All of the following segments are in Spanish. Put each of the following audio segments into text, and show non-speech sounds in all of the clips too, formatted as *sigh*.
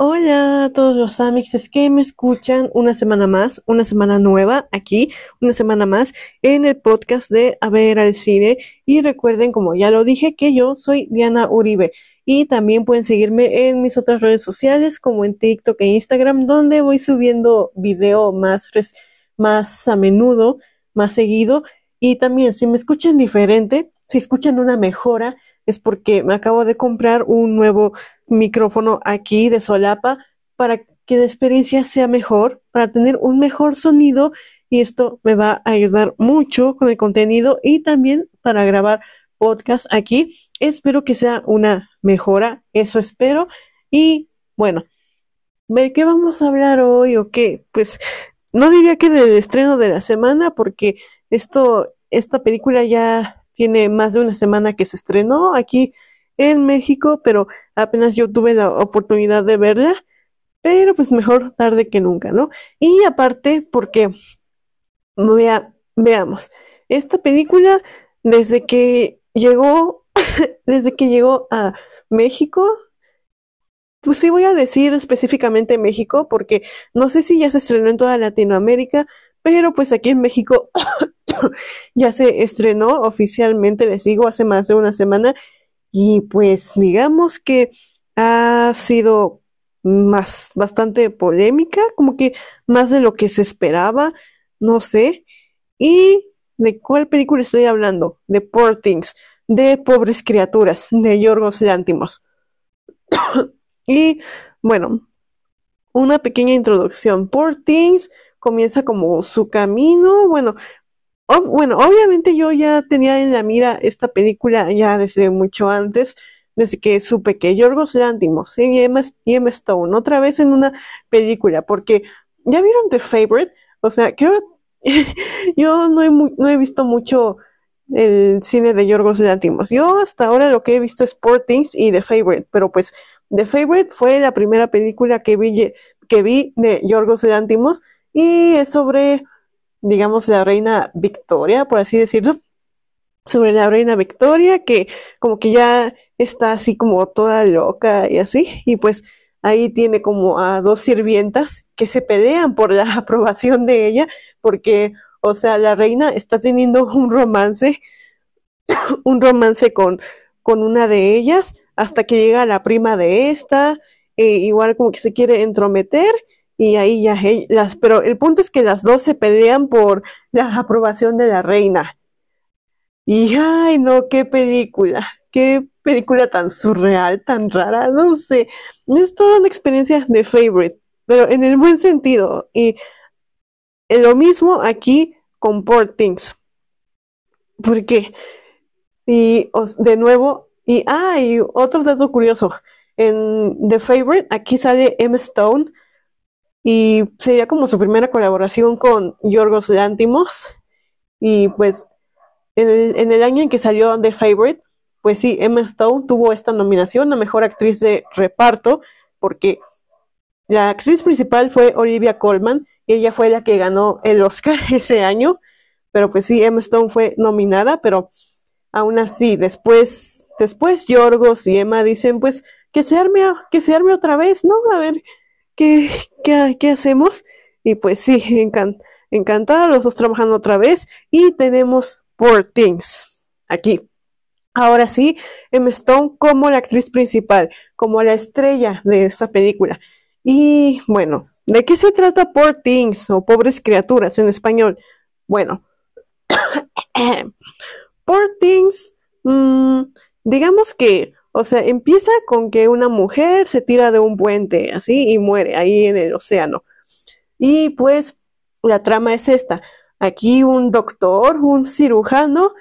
Hola a todos los amixes que me escuchan una semana más, una semana nueva aquí, una semana más en el podcast de A ver al cine. Y recuerden, como ya lo dije, que yo soy Diana Uribe. Y también pueden seguirme en mis otras redes sociales, como en TikTok e Instagram, donde voy subiendo video más, más a menudo, más seguido. Y también, si me escuchan diferente, si escuchan una mejora, es porque me acabo de comprar un nuevo micrófono aquí de solapa para que la experiencia sea mejor, para tener un mejor sonido y esto me va a ayudar mucho con el contenido y también para grabar podcast aquí. Espero que sea una mejora, eso espero. Y bueno, ¿de qué vamos a hablar hoy o qué? Pues no diría que del estreno de la semana porque esto, esta película ya tiene más de una semana que se estrenó aquí en México, pero apenas yo tuve la oportunidad de verla, pero pues mejor tarde que nunca, ¿no? Y aparte, porque vea, veamos, esta película desde que llegó, *laughs* desde que llegó a México, pues sí voy a decir específicamente México, porque no sé si ya se estrenó en toda Latinoamérica, pero pues aquí en México *laughs* *laughs* ya se estrenó oficialmente, les digo, hace más de una semana y pues digamos que ha sido más bastante polémica, como que más de lo que se esperaba, no sé. ¿Y de cuál película estoy hablando? De Poor Things, de Pobres Criaturas, de Yorgos Lántimos. *coughs* y bueno, una pequeña introducción. Poor Things comienza como su camino, bueno, bueno, obviamente yo ya tenía en la mira esta película ya desde mucho antes, desde que supe que Yorgos Lanthimos y Emma, Stone otra vez en una película, porque ya vieron The Favorite, o sea, creo *laughs* yo no he, visto mucho el cine de Yorgos Lanthimos. Yo hasta ahora lo que he visto es Poor y The Favorite, pero pues The Favorite fue la primera película que vi, que vi de Yorgos Lanthimos y es sobre digamos, la reina Victoria, por así decirlo, sobre la reina Victoria, que como que ya está así como toda loca y así, y pues ahí tiene como a dos sirvientas que se pelean por la *laughs* aprobación de ella, porque, o sea, la reina está teniendo un romance, *coughs* un romance con, con una de ellas, hasta que llega la prima de esta, e igual como que se quiere entrometer, y ahí ya las, pero el punto es que las dos se pelean por la aprobación de la reina. Y ay, no, qué película, qué película tan surreal, tan rara, no sé. Es toda una experiencia de favorite, pero en el buen sentido. Y lo mismo aquí con Poor Things. Porque, y de nuevo, y hay otro dato curioso. En The Favorite, aquí sale Emma Stone y sería como su primera colaboración con Yorgos Lantimos. Y pues en el, año en que salió The Favorite, pues sí, Emma Stone tuvo esta nominación a Mejor Actriz de Reparto, porque la actriz principal fue Olivia Colman, y ella fue la que ganó el Oscar *laughs* ese año, pero pues sí, Emma Stone fue nominada, pero aún así, después, después Yorgos y Emma dicen, pues, que se arme, que se arme otra vez, ¿no? A ver, ¿qué, qué, hacemos? Y pues sí, encantada, los dos trabajando otra vez y tenemos Poor Things aquí. Ahora sí, Emma Stone como la actriz principal, como la estrella de esta película. Y bueno, ¿de qué se trata Poor Things o Pobres Criaturas en español? Bueno, *coughs* Poor Things, mm, digamos que o sea, empieza con que una mujer se tira de un puente así y muere ahí en el océano. Y pues la trama es esta. Aquí un doctor, un cirujano,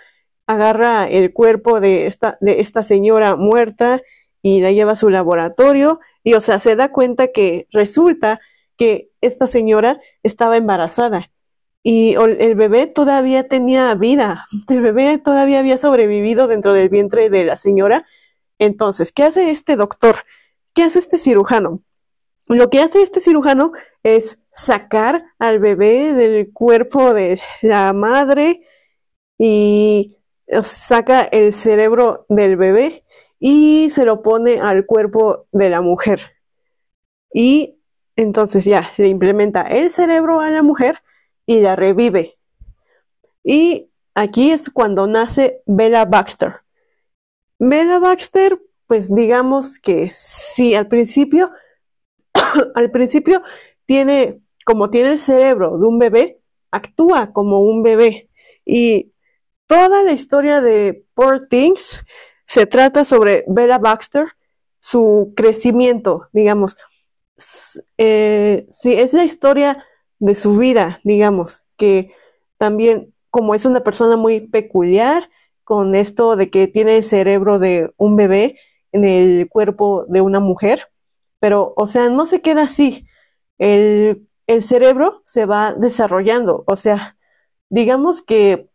agarra el cuerpo de esta, de esta señora muerta y la lleva a su laboratorio y o sea, se da cuenta que resulta que esta señora estaba embarazada y el bebé todavía tenía vida, *laughs* el bebé todavía había sobrevivido dentro del vientre de la señora entonces, ¿qué hace este doctor? ¿Qué hace este cirujano? Lo que hace este cirujano es sacar al bebé del cuerpo de la madre y saca el cerebro del bebé y se lo pone al cuerpo de la mujer. Y entonces ya le implementa el cerebro a la mujer y la revive. Y aquí es cuando nace Bella Baxter. Bella Baxter, pues digamos que sí, al principio, *coughs* al principio tiene, como tiene el cerebro de un bebé, actúa como un bebé. Y toda la historia de Poor Things se trata sobre Bella Baxter, su crecimiento, digamos. Eh, sí, es la historia de su vida, digamos, que también como es una persona muy peculiar, con esto de que tiene el cerebro de un bebé en el cuerpo de una mujer, pero, o sea, no se queda así. El, el cerebro se va desarrollando, o sea, digamos que,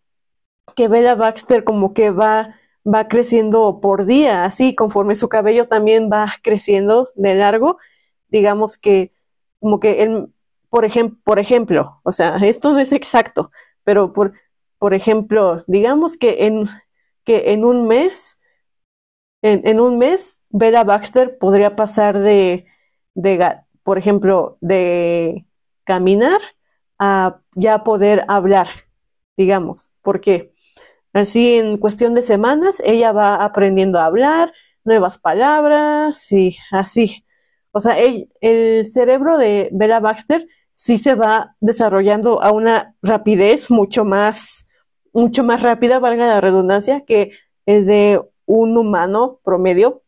que Bella Baxter como que va, va creciendo por día, así conforme su cabello también va creciendo de largo, digamos que como que él, por, por ejemplo, o sea, esto no es exacto, pero por, por ejemplo, digamos que en, que en un mes, en, un mes, Bella Baxter podría pasar de, de, por ejemplo, de caminar a ya poder hablar, digamos, porque así en cuestión de semanas ella va aprendiendo a hablar, nuevas palabras y así. O sea, el cerebro de Bella Baxter sí se va desarrollando a una rapidez mucho más, mucho más rápida, valga la redundancia, que el de un humano promedio.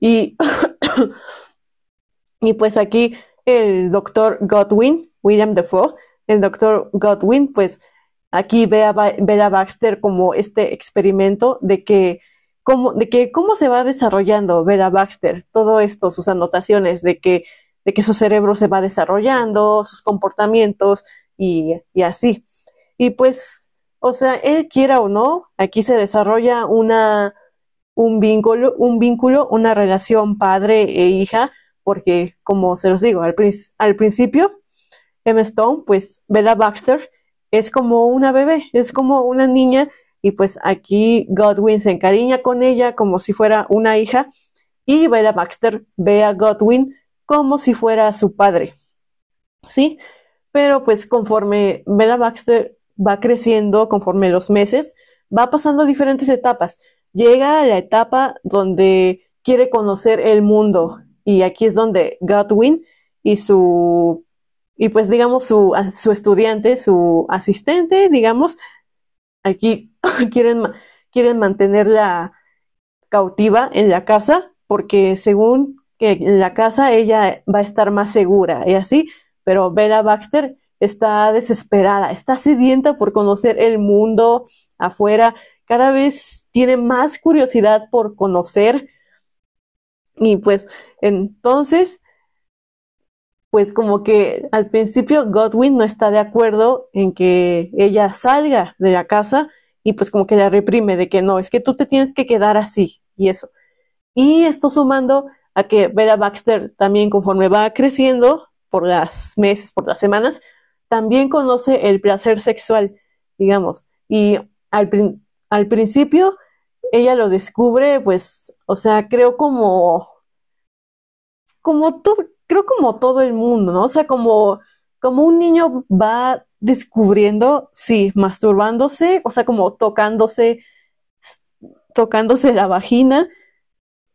Y, *coughs* y pues aquí el doctor Godwin, William Defoe, el doctor Godwin, pues aquí ve a, ve a Baxter como este experimento de que cómo, de que cómo se va desarrollando Vera Baxter, todo esto, sus anotaciones, de que de que su cerebro se va desarrollando, sus comportamientos y, así. Y pues, o sea, él quiera o no, aquí se desarrolla una, un vínculo, un vínculo, una relación padre e hija, porque como se los digo, al, al principio, Emma Stone, pues Bella Baxter es como una bebé, es como una niña, y pues aquí Godwin se encariña con ella como si fuera una hija, y Bella Baxter ve a Godwin como si fuera su padre. ¿Sí? Pero pues conforme Bella Baxter va creciendo, conforme los meses, va pasando diferentes etapas. Llega a la etapa donde quiere conocer el mundo y aquí es donde Godwin y su y pues digamos su, su estudiante, su asistente, digamos, aquí *laughs* quieren, quieren mantenerla cautiva en la casa porque según que en la casa ella va a estar más segura y así, pero Bella Baxter está desesperada, está sedienta por conocer el mundo afuera, cada vez tiene más curiosidad por conocer y pues entonces, pues como que al principio Godwin no está de acuerdo en que ella salga de la casa y pues como que la reprime de que no, es que tú te tienes que quedar así y eso. Y esto sumando a que Vera Baxter también conforme va creciendo por las meses, por las semanas, también conoce el placer sexual, digamos. Y al, al principio ella lo descubre, pues, o sea, creo como, como todo, creo como todo el mundo, ¿no? O sea, como, como un niño va descubriendo, sí, masturbándose, o sea, como tocándose, tocándose la vagina,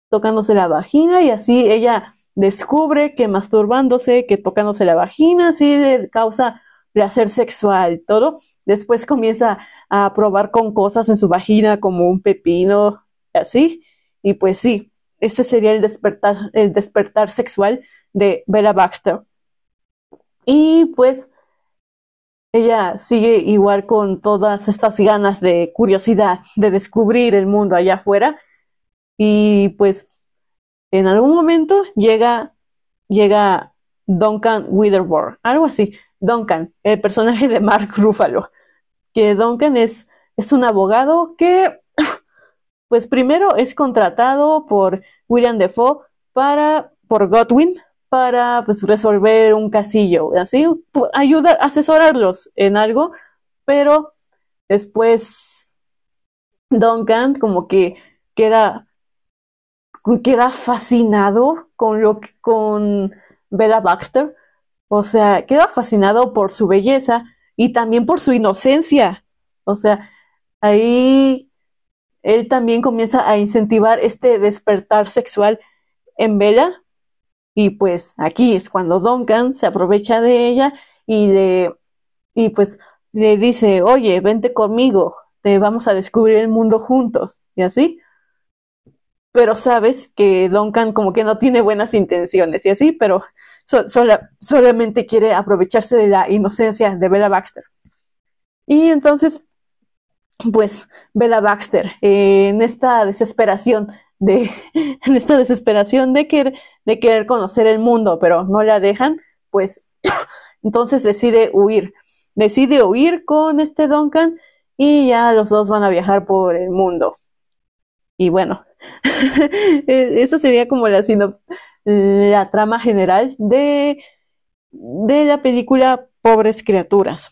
tocándose la vagina y así ella descubre que masturbándose, que tocándose la vagina, sí le causa placer sexual, todo. Después comienza a probar con cosas en su vagina como un pepino, así. Y pues sí, este sería el despertar, el despertar sexual de Bella Baxter. Y pues ella sigue igual con todas estas ganas de curiosidad, de descubrir el mundo allá afuera y pues en algún momento llega, llega Duncan Witherboard, algo así. Duncan, el personaje de Mark *laughs* Ruffalo. Que Duncan es, es un abogado que, *clears throat* pues primero es contratado por William Defoe para, por Godwin, para pues, resolver un casillo, así, ayudar, asesorarlos en algo, pero después Duncan como que queda queda fascinado con lo que, con Bella Baxter. O sea, queda fascinado por su belleza y también por su inocencia. O sea, ahí él también comienza a incentivar este despertar sexual en Bella. Y pues aquí es cuando Duncan se aprovecha de ella y le, y pues le dice, oye, vente conmigo, te vamos a descubrir el mundo juntos. Y así. Pero sabes que Duncan como que no tiene buenas intenciones y así, pero solamente quiere aprovecharse de la inocencia de Bella Baxter. Y entonces pues Bella Baxter, eh, en esta desesperación de, *laughs* en esta desesperación de querer, de querer conocer el mundo, pero no la dejan, pues *coughs* entonces decide huir. Decide huir con este Duncan y ya los dos van a viajar por el mundo. Y bueno, *laughs* esa sería como la, la trama general de, de la película Pobres Criaturas.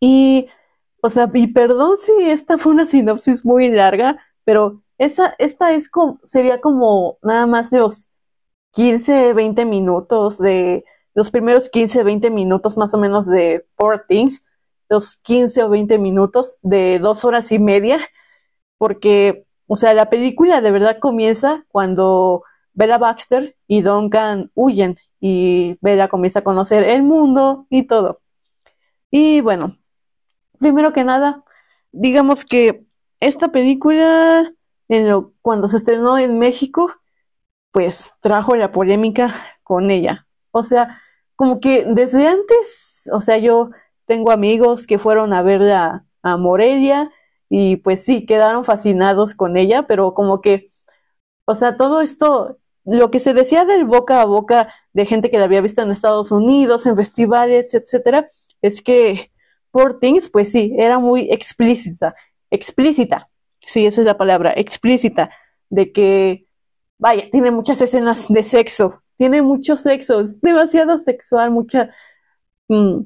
Y o sea, y perdón si esta fue una sinopsis muy larga, pero esa, esta es sería como nada más de los 15, 20 minutos de, los primeros 15, 20 minutos más o menos de Poor Things, los 15 o 20 minutos de dos horas y media, porque, o sea, la película de verdad comienza cuando Bella Baxter y Duncan huyen y Bella comienza a conocer el mundo y todo. Y bueno, primero que nada, digamos que esta película, en lo, cuando se estrenó en México, pues trajo la polémica con ella. O sea, como que desde antes, o sea, yo tengo amigos que fueron a verla a Morelia y pues sí, quedaron fascinados con ella, pero como que, o sea, todo esto, lo que se decía del boca a boca de gente que la había visto en Estados Unidos, en festivales, etcétera, es que Poor Things, pues sí, era muy explícita, explícita, sí, esa es la palabra, explícita, de que, vaya, tiene muchas escenas de sexo, tiene mucho sexo, es demasiado sexual, mucha, mm,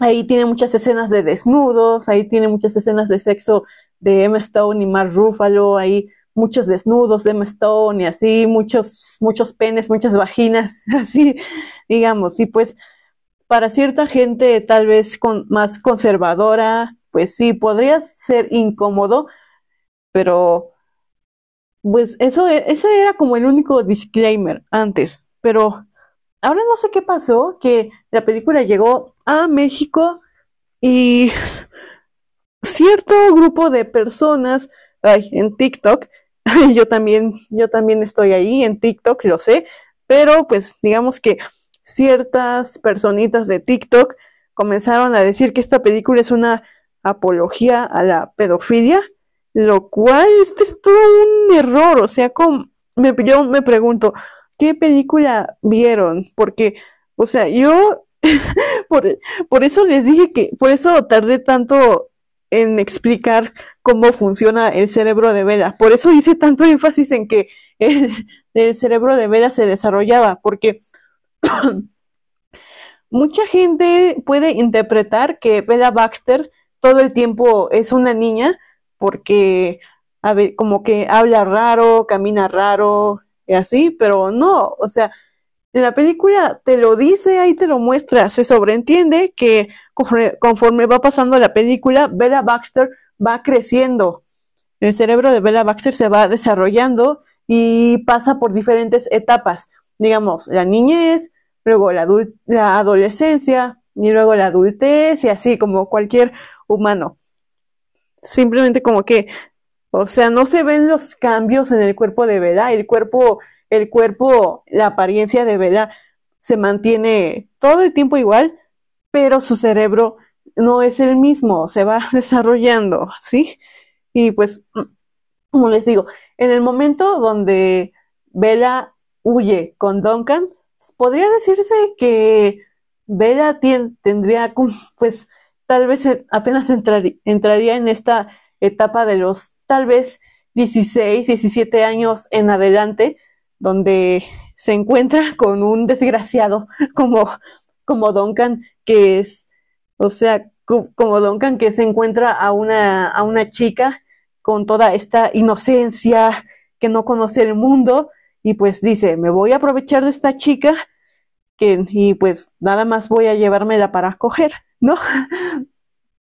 ahí tiene muchas escenas de desnudos, ahí tiene muchas escenas de sexo de Emma Stone y Mark Ruffalo, ahí muchos desnudos de Emma Stone y así, muchos, muchos penes, muchas vaginas, *laughs* así, digamos, y pues para cierta gente tal vez con, más conservadora, pues sí, podría ser incómodo, pero pues eso, ese era como el único disclaimer antes, pero ahora no sé qué pasó, que la película llegó a México y *laughs* cierto grupo de personas, ay, en TikTok, *laughs* yo también, yo también estoy ahí en TikTok, lo sé, pero pues digamos que ciertas personitas de TikTok comenzaron a decir que esta película es una apología a la pedofilia, lo cual este es todo un error, o sea, me, yo me pregunto, ¿qué película vieron? Porque, o sea, yo, *laughs* por, por eso les dije que, por eso tardé tanto en explicar cómo funciona el cerebro de Vela. Por eso hice tanto énfasis en que el, cerebro de Vela se desarrollaba, porque *coughs* Mucha gente puede interpretar que Bella Baxter todo el tiempo es una niña porque como que habla raro, camina raro y así, pero no, o sea, en la película te lo dice, ahí te lo muestra, se sobreentiende que conforme va pasando la película, Bella Baxter va creciendo. El cerebro de Bella Baxter se va desarrollando y pasa por diferentes etapas. Digamos, la niñez, luego la, la adolescencia y luego la adultez y así como cualquier humano. Simplemente como que, o sea, no se ven los cambios en el cuerpo de Bella, el cuerpo, el cuerpo, la apariencia de Bella se mantiene todo el tiempo igual, pero su cerebro no es el mismo, se va *laughs* desarrollando, ¿sí? Y pues, como les digo, en el momento donde Bella huye con Duncan, podría decirse que Bella tendría, pues, tal vez apenas entraría en esta etapa de los tal vez 16, 17 años en adelante, donde se encuentra *laughs* con un desgraciado *laughs* como, como Duncan, que es, o sea, como Duncan que se encuentra a una, a una chica con toda esta inocencia que no conoce el mundo y pues dice, me voy a aprovechar de esta chica que, y pues nada más voy a llevármela para coger, ¿no? *laughs*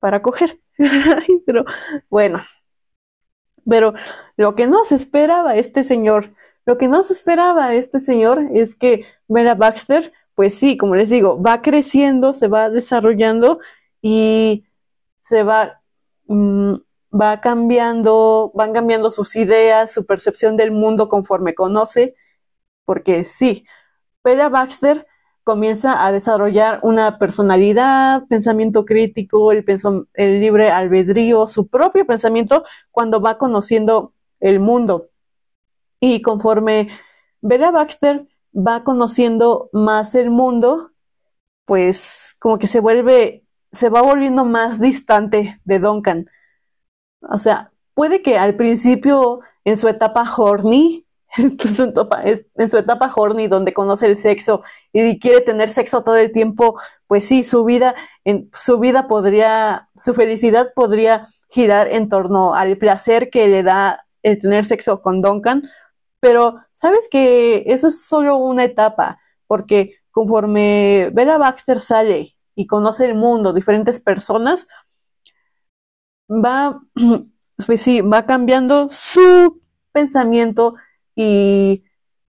para coger. *laughs* pero bueno, pero lo que no se esperaba este señor, lo que no se esperaba este señor es que Bella Baxter, pues sí, como les digo, va creciendo, se va desarrollando y se va, mm, va cambiando, van cambiando sus ideas, su percepción del mundo conforme conoce, porque sí, Bella Baxter comienza a desarrollar una personalidad, pensamiento crítico, el, el libre albedrío, su propio pensamiento cuando va conociendo el mundo. Y conforme Vera Baxter va conociendo más el mundo, pues como que se vuelve, se va volviendo más distante de Duncan. O sea, puede que al principio, en su etapa horny, *laughs* en su, etapa, en horny, donde conoce el sexo y quiere tener sexo todo el tiempo, pues sí, su vida, en, su vida podría, su felicidad podría girar en torno al placer que le da el tener sexo con Duncan, pero sabes que eso es solo una etapa, porque conforme Bella Baxter sale y conoce el mundo, diferentes personas, va, *clears throat* pues sí, va cambiando su pensamiento y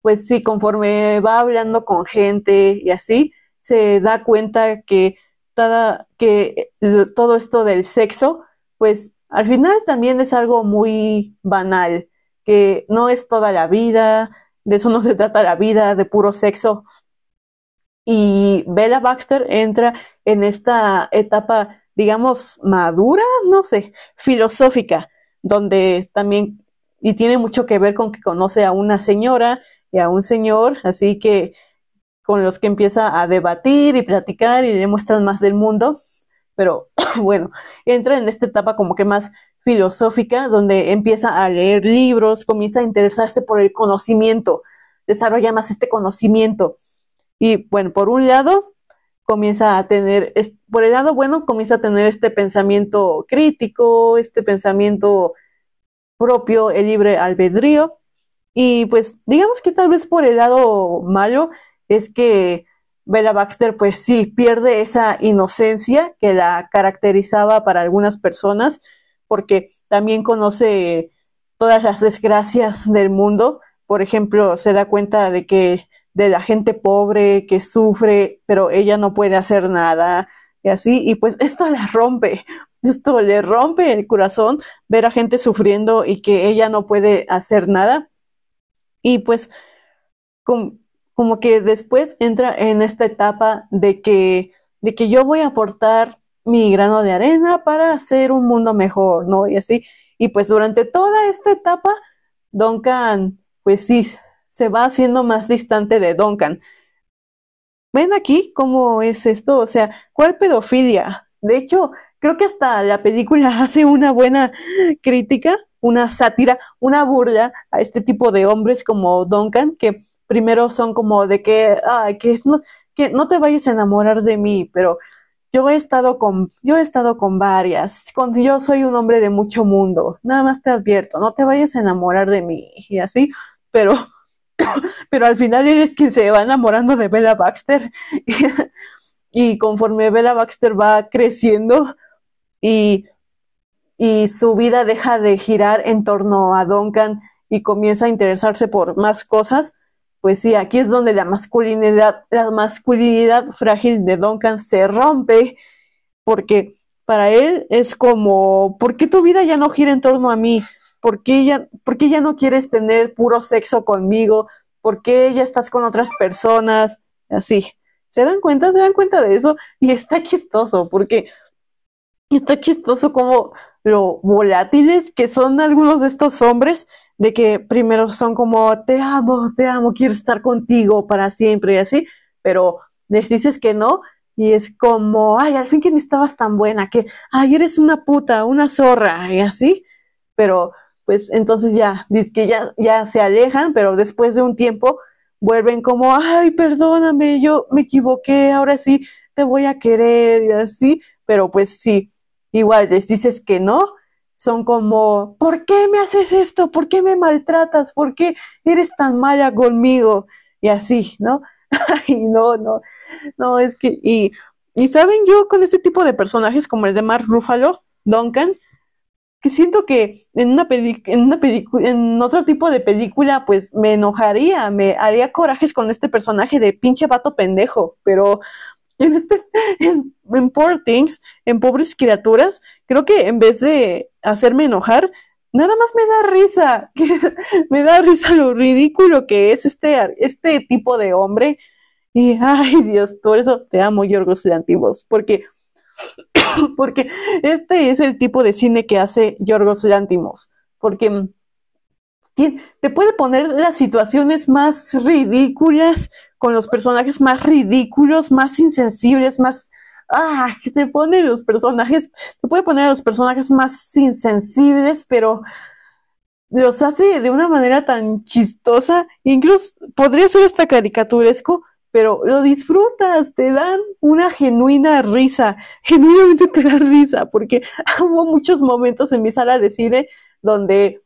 pues sí, conforme va hablando con gente y así, se da cuenta que, que todo esto del sexo, pues al final también es algo muy banal, que no es toda la vida, de eso no se trata la vida, de puro sexo. Y Bella Baxter entra en esta etapa, digamos, madura, no sé, filosófica, donde también y tiene mucho que ver con que conoce a una señora y a un señor, así que con los que empieza a debatir y platicar y le muestran más del mundo, pero *clears throat* bueno, entra en esta etapa como que más filosófica, donde empieza a leer libros, comienza a interesarse por el conocimiento, desarrolla más este conocimiento. Y bueno, por un lado, comienza a tener, por el lado bueno, comienza a tener este pensamiento crítico, este pensamiento propio, el libre albedrío. Y pues digamos que tal vez por el lado malo es que Bella Baxter pues sí pierde esa inocencia que la caracterizaba para algunas personas porque también conoce todas las desgracias del mundo. Por ejemplo, se da cuenta de que de la gente pobre que sufre, pero ella no puede hacer nada y así, y pues *laughs* esto la rompe, esto le rompe el corazón ver a gente sufriendo y que ella no puede hacer nada. Y pues como que después entra en esta etapa de que, de que yo voy a aportar mi grano de arena para hacer un mundo mejor, ¿no? Y así. Y pues durante toda esta etapa, Duncan, pues sí, se va haciendo más distante de Duncan. ¿Ven aquí cómo es esto? O sea, ¿cuál pedofilia? De hecho, creo que hasta la película *laughs* hace una buena crítica, una sátira, una burla a este tipo de hombres como Duncan, que primero son como de que, ay, que no, que no te vayas a enamorar de mí, pero yo he estado con, yo he estado con varias, con, yo soy un hombre de mucho mundo, nada más te advierto, no te vayas a enamorar de mí, y así, pero, *coughs* pero al final eres quien se va enamorando de Bella Baxter, *laughs* y conforme Bella Baxter va creciendo, y, y su vida deja de girar en torno a Duncan y comienza a interesarse por más cosas, pues sí, aquí es donde la masculinidad, la masculinidad frágil de Duncan se rompe, porque para él es como, ¿por qué tu vida ya no gira en torno a mí? ¿Por qué ya, por qué no quieres tener puro sexo conmigo? ¿Por qué ya estás con otras personas? Así. ¿Se dan cuenta? ¿Se dan cuenta de eso? Y está chistoso, porque está chistoso como lo volátiles que son algunos de estos hombres, de que primero son como, te amo, te amo, quiero estar contigo para siempre y así, pero les dices que no y es como, ay, al fin que ni estabas tan buena, que, ay, eres una puta, una zorra y así, pero pues entonces ya, dice que ya, ya se alejan, pero después de un tiempo vuelven como, ay, perdóname, yo me equivoqué, ahora sí te voy a querer y así, pero pues sí, igual les dices que no, son como, ¿por qué me haces esto? ¿Por qué me maltratas? ¿Por qué eres tan mala conmigo? Y así, ¿no? *laughs* Ay, no, no, no, es que, y, y saben, yo con este tipo de personajes como el de Mark Ruffalo, Duncan, que siento que en una en una en otro tipo de película, pues me enojaría, me haría corajes con este personaje de pinche vato pendejo, pero en este, *laughs* en, en Poor Things, en Pobres Criaturas, creo que en vez de hacerme enojar, nada más me da risa, *laughs* me da risa lo ridículo que es este, este tipo de hombre. Y, ay Dios, por eso te amo, Yorgos Lantimos, porque *coughs* porque este es el tipo de cine que hace Yorgos Lantimos, porque te puede poner las situaciones más ridículas, con los personajes más ridículos, más insensibles, más... Ah, te pone los personajes, te puede poner a los personajes más insensibles, pero los hace de una manera tan chistosa, incluso podría ser hasta caricaturesco, pero lo disfrutas, te dan una genuina risa, genuinamente te da risa, porque *laughs* hubo muchos momentos en mi sala de cine donde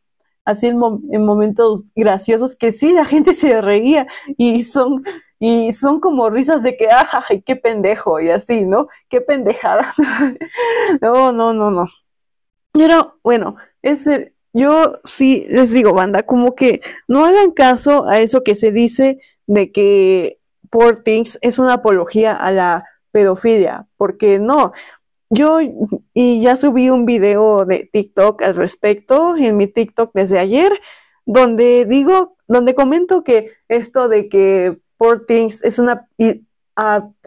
así en, momentos graciosos que sí la gente se reía y son y son como risas de que ay qué pendejo y así no qué pendejadas *laughs* no no no no. Pero bueno ese yo sí les digo banda como que no hagan caso a eso que se dice de que Poor Things es una apología a la pedofilia, porque no, yo y ya subí un video de TikTok al respecto en mi TikTok desde ayer, donde digo, donde comento que esto de que Poor Things es una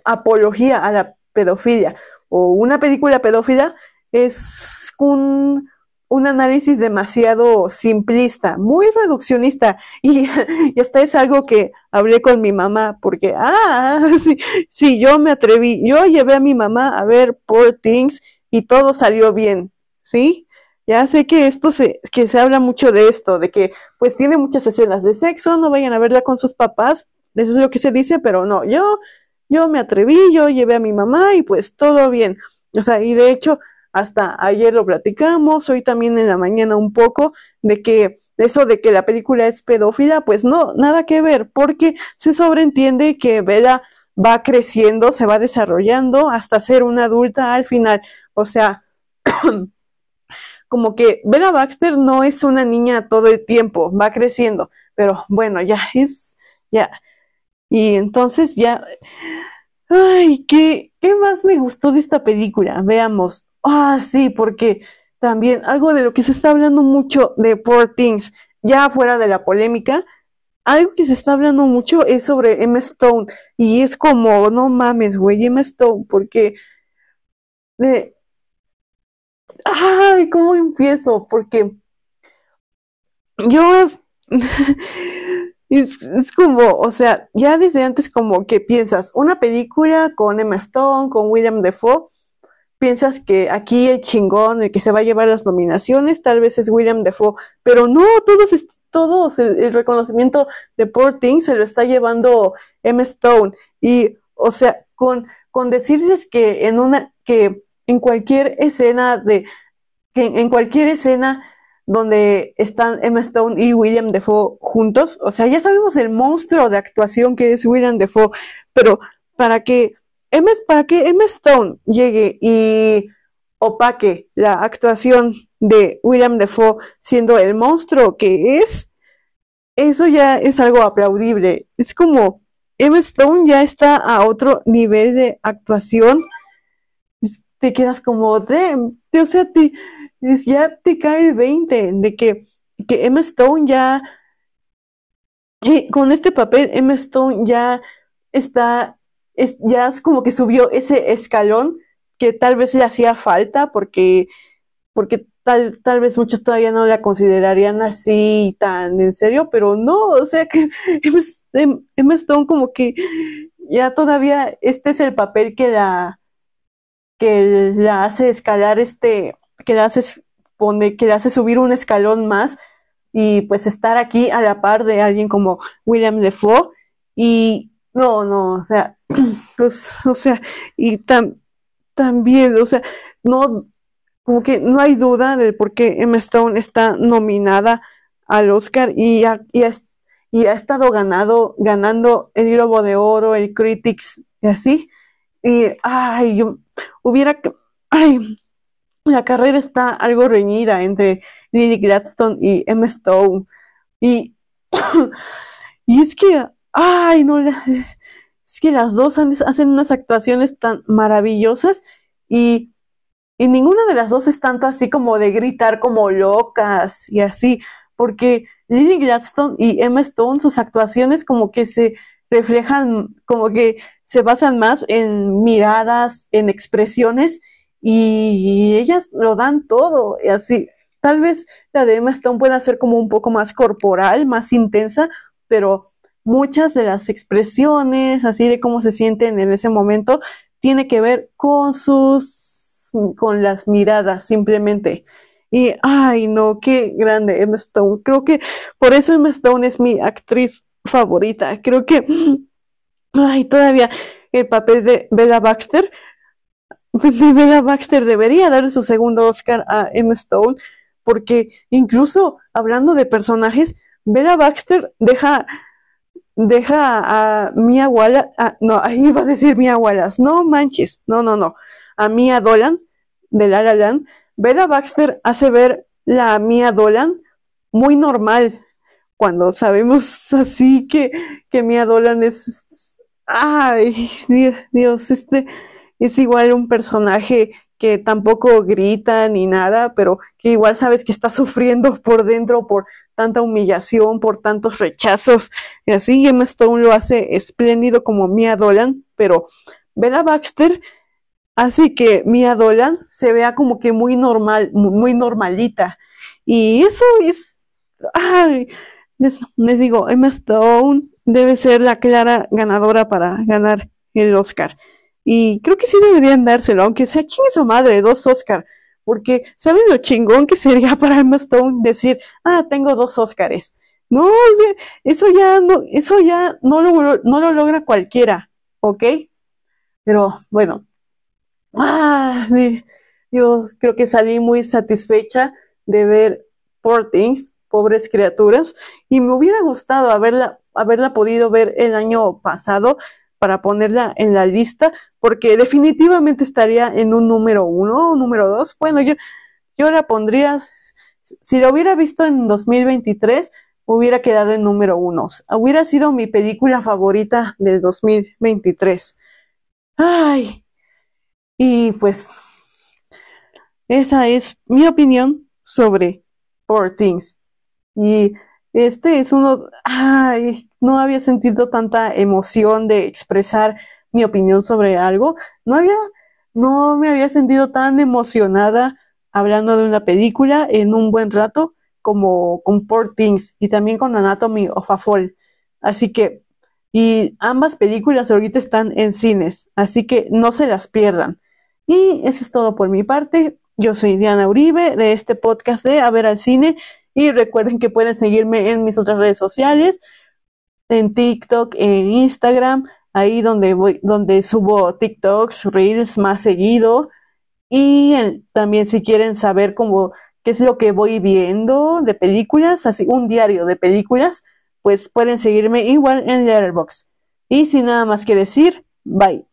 apología a la pedofilia o una película pedófila es un un análisis demasiado simplista, muy reduccionista, y, y, hasta es algo que hablé con mi mamá, porque, ah, *laughs* sí, sí, yo me atreví, yo llevé a mi mamá a ver Poor Things y todo salió bien, ¿sí? Ya sé que esto se, que se habla mucho de esto, de que pues tiene muchas escenas de sexo, no vayan a verla con sus papás, eso es lo que se dice, pero no, yo, yo me atreví, yo llevé a mi mamá y pues todo bien. O sea, y de hecho, hasta ayer lo platicamos, hoy también en la mañana un poco, de que eso de que la película es pedófila, pues no, nada que ver, porque se sobreentiende que Bella va creciendo, se va desarrollando hasta ser una adulta al final. O sea, *clears throat* como que Bella Baxter no es una niña todo el tiempo, va creciendo, pero bueno, ya es, ya. Y entonces ya, ay, ¿qué, qué más me gustó de esta película? Veamos. Ah, sí, porque también algo de lo que se está hablando mucho de Poor Things, ya fuera de la polémica, algo que se está hablando mucho es sobre Emma Stone. Y es como, no mames, güey, Emma Stone, porque... ay, ¿cómo empiezo? Porque yo... *laughs* es, es como, o sea, ya desde antes como que piensas, una película con Emma Stone, con William Defoe, piensas que aquí el chingón, el que se va a llevar las nominaciones, tal vez es William Defoe, pero no, todos, todos el, reconocimiento de Poor se lo está llevando M. Stone. Y, o sea, con, con decirles que en una, que en cualquier escena de, que en cualquier escena donde están Emma Stone y William Defoe juntos, o sea, ya sabemos el monstruo de actuación que es William Defoe, pero para que para que Emma Stone llegue y opaque la actuación de William Defoe siendo el monstruo que es, eso ya es algo aplaudible. Es como Emma Stone ya está a otro nivel de actuación. Te quedas como de, o sea, te, ya te cae el 20 de que, que Stone ya, eh, con este papel, Emma Stone ya está es, ya es como que subió ese escalón que tal vez le hacía falta porque, porque tal, tal vez muchos todavía no la considerarían así tan en serio, pero no, o sea que *laughs* Emma Stone como que ya todavía este es el papel que la que la hace escalar este, que la hace pone, que la hace subir un escalón más y pues estar aquí a la par de alguien como William Defoe y no, no, o sea, pues, o sea, y también, o sea, no, como que no hay duda de por qué Emma Stone está nominada al Oscar y ha, y y ha estado ganado, ganando el Globo de Oro, el Critics y así. Y, ay, yo hubiera, ay, la carrera está algo reñida entre Lily Gladstone y Emma Stone. Y, *coughs* y es que, ay, no, es que las dos hacen unas actuaciones tan maravillosas y, y ninguna de las dos es tanto así como de gritar como locas y así, porque Lily Gladstone y Emma Stone, sus actuaciones como que se reflejan, como que se basan más en miradas, en expresiones y ellas lo dan todo, y así. Tal vez la de Emma Stone pueda ser como un poco más corporal, más intensa, pero muchas de las expresiones, así de cómo se sienten en ese momento, tiene que ver con sus, con las miradas, simplemente. Y, ay, no, qué grande Emma Stone. Creo que por eso Emma Stone es mi actriz favorita. Creo que, *sniffs* ay, todavía el papel de Bella Baxter *laughs* Bella Baxter debería darle su segundo Oscar a Emma Stone, porque incluso hablando de personajes, Bella Baxter deja, deja a Mia Wallace, no, *laughs* ahí iba a decir Mia Wallace, no manches, no, no, no, a Mia Dolan de La La Land, Bella Baxter hace ver la Mia Dolan muy normal, cuando sabemos así que, que Mia Dolan es, ay, Dios, este, es igual un personaje que tampoco grita ni nada, pero que igual sabes que está sufriendo por dentro por tanta humillación, por tantos rechazos. Y así Emma Stone lo hace espléndido como Mia Dolan, pero Bella Baxter hace que Mia Dolan se vea como que muy normal, muy normalita. Y eso es, ay, les, les digo, Emma Stone debe ser la clara ganadora para ganar el Oscar. Y creo que sí deberían dárselo, aunque sea es su madre, dos Oscar. Porque, ¿saben lo chingón que sería *laughs* para Emma Stone decir, ah, tengo dos Oscars? No, eso ya no, eso ya no lo, no lo logra cualquiera, ¿ok? Pero bueno, ah, Dios, creo que salí muy satisfecha de ver Poor Things, pobres criaturas, y me hubiera gustado haberla, haberla podido ver el año pasado, para ponerla en la lista, porque definitivamente estaría en un número uno o número dos. Bueno, yo, yo la pondría, si la hubiera visto en 2023, hubiera quedado en número uno. Hubiera sido mi película favorita del 2023. Ay, y pues, esa es mi opinión sobre Poor Things. Y este es uno, ay, no había sentido tanta emoción de expresar mi opinión sobre algo. No había, no me había sentido tan emocionada hablando de una película en un buen rato como con Poor Things y también con Anatomy of a Fall. Así que, y ambas películas ahorita están en cines, así que no se las pierdan. Y eso es todo por mi parte. Yo soy Diana Uribe de este podcast de A ver al cine y recuerden que pueden seguirme en mis otras redes sociales, en TikTok, en Instagram, ahí donde voy, donde subo TikToks, Reels más seguido. Y también si quieren saber cómo, qué es lo que voy viendo de películas, así un diario de películas, pues pueden seguirme igual en Letterboxd. Y sin nada más que decir, bye.